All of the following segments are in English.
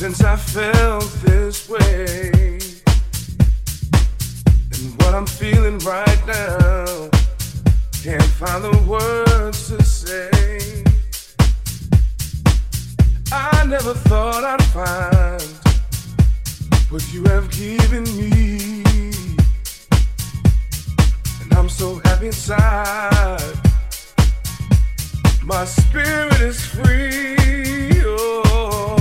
since I felt this way. And what I'm feeling right now, can't find the words to say. I never thought I'd find what you have given me. And I'm so happy inside. My spirit is free. Oh,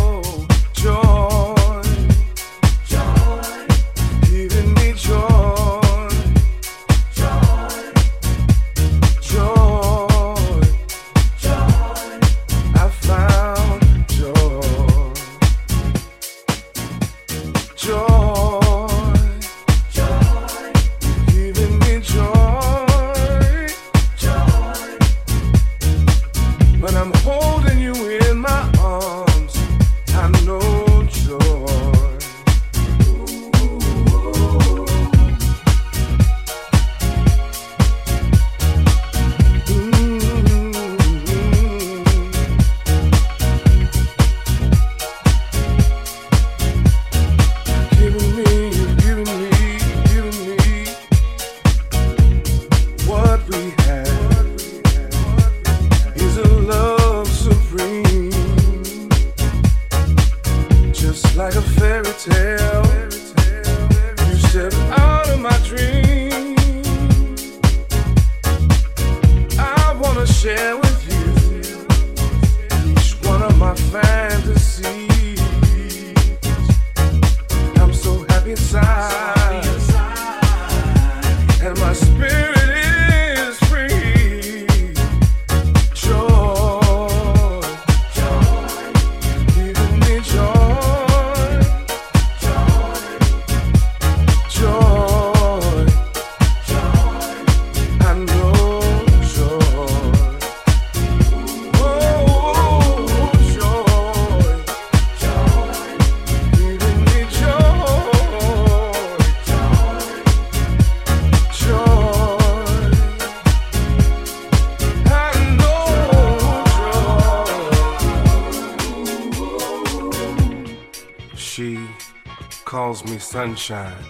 me sunshine,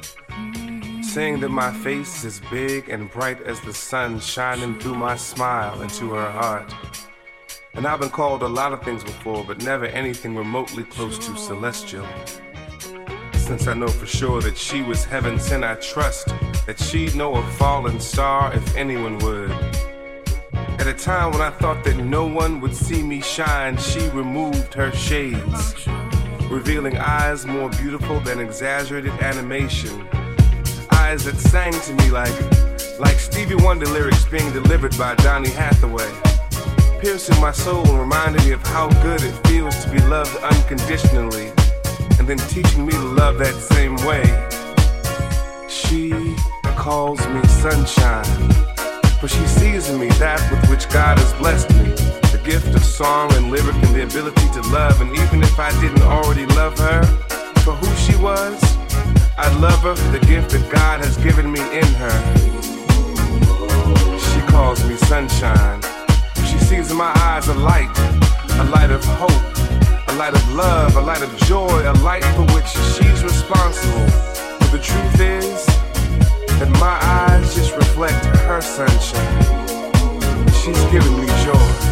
saying that my face is big and bright as the sun shining through my smile into her heart. And I've been called a lot of things before, but never anything remotely close to celestial. Since I know for sure that she was heaven sent, I trust that she'd know a fallen star if anyone would. At a time when I thought that no one would see me shine, she removed her shades, revealing eyes more beautiful than exaggerated animation. Eyes that sang to me like, like Stevie Wonder lyrics being delivered by Donny Hathaway, piercing my soul and reminding me of how good it feels to be loved unconditionally, and then teaching me to love that same way. She calls me sunshine. For she sees in me that with which God has blessed me the gift of song and lyric and the ability to love. And even if I didn't already love her for who she was, I'd love her for the gift that God has given me in her. She calls me sunshine. She sees in my eyes a light, a light of hope, a light of love, a light of joy, a light for which she's responsible. But the truth is, that my eyes just reflect her sunshine. She's giving me joy.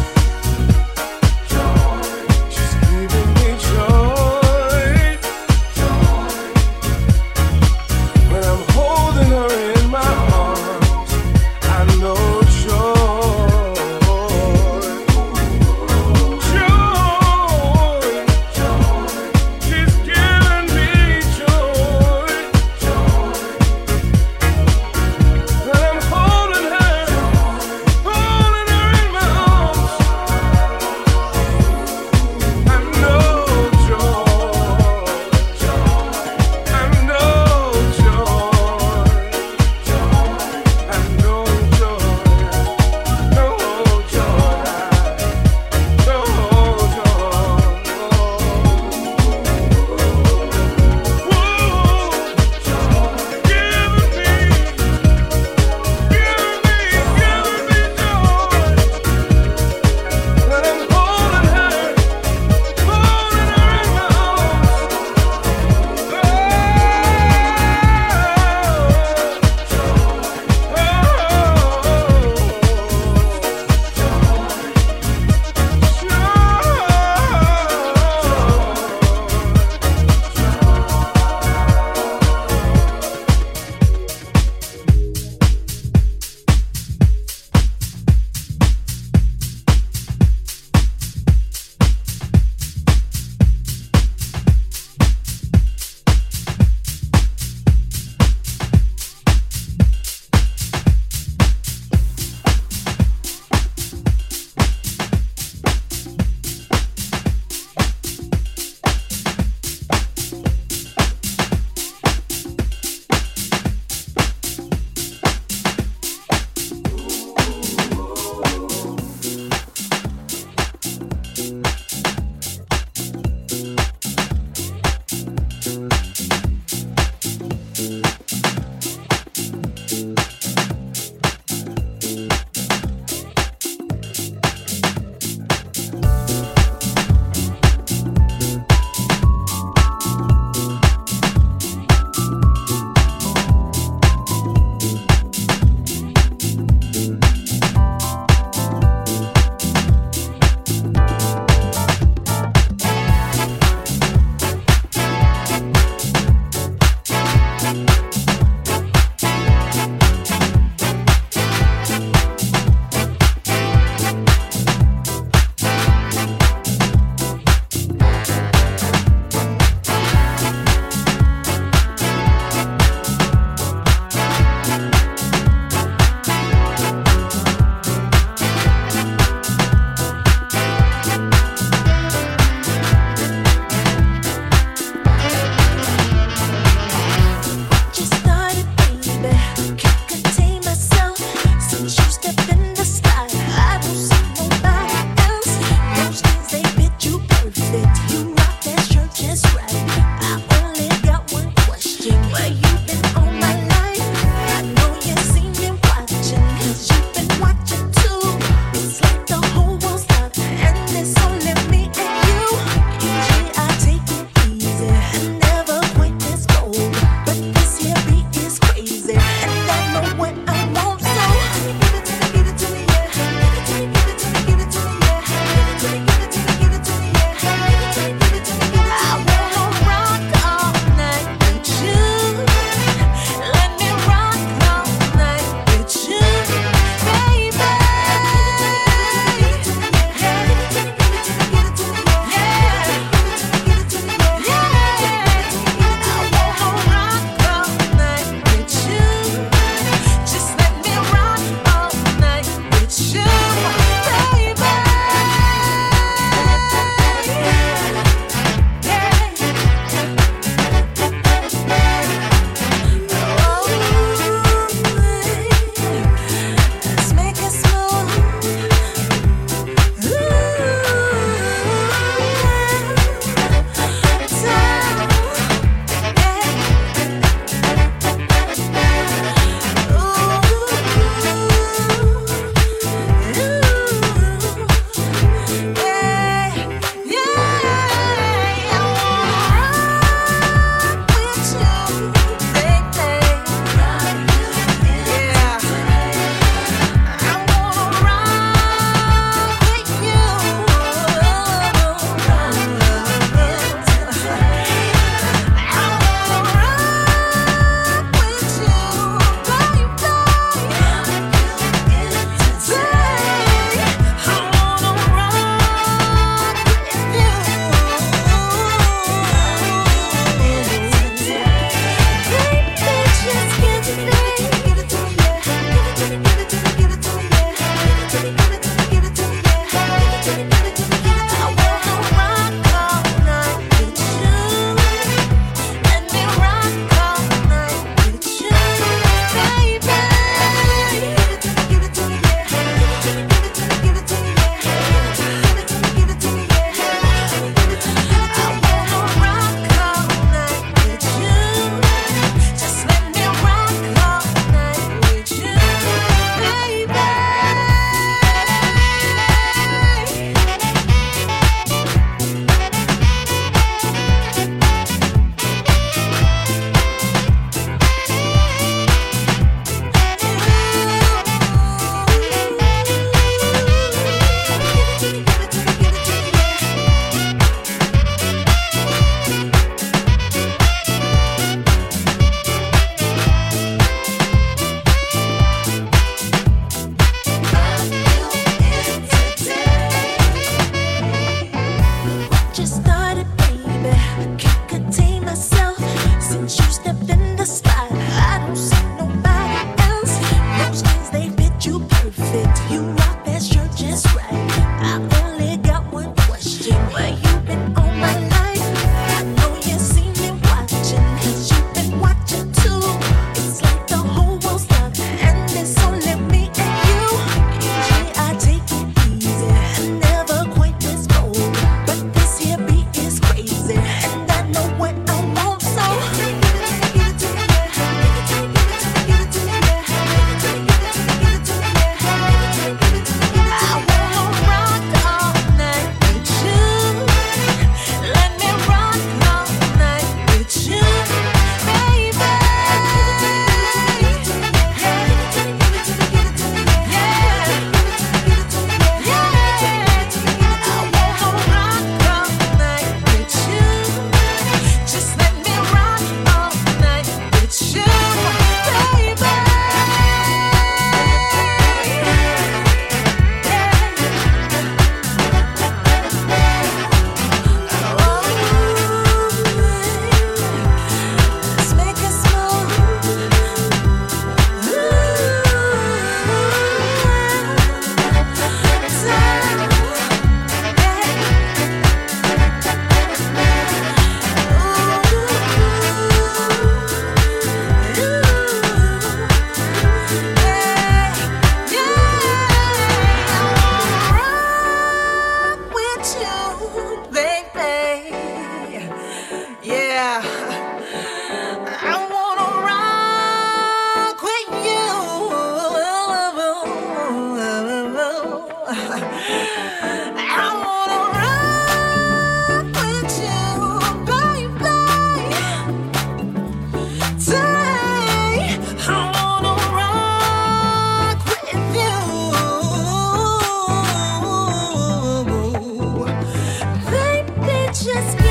Just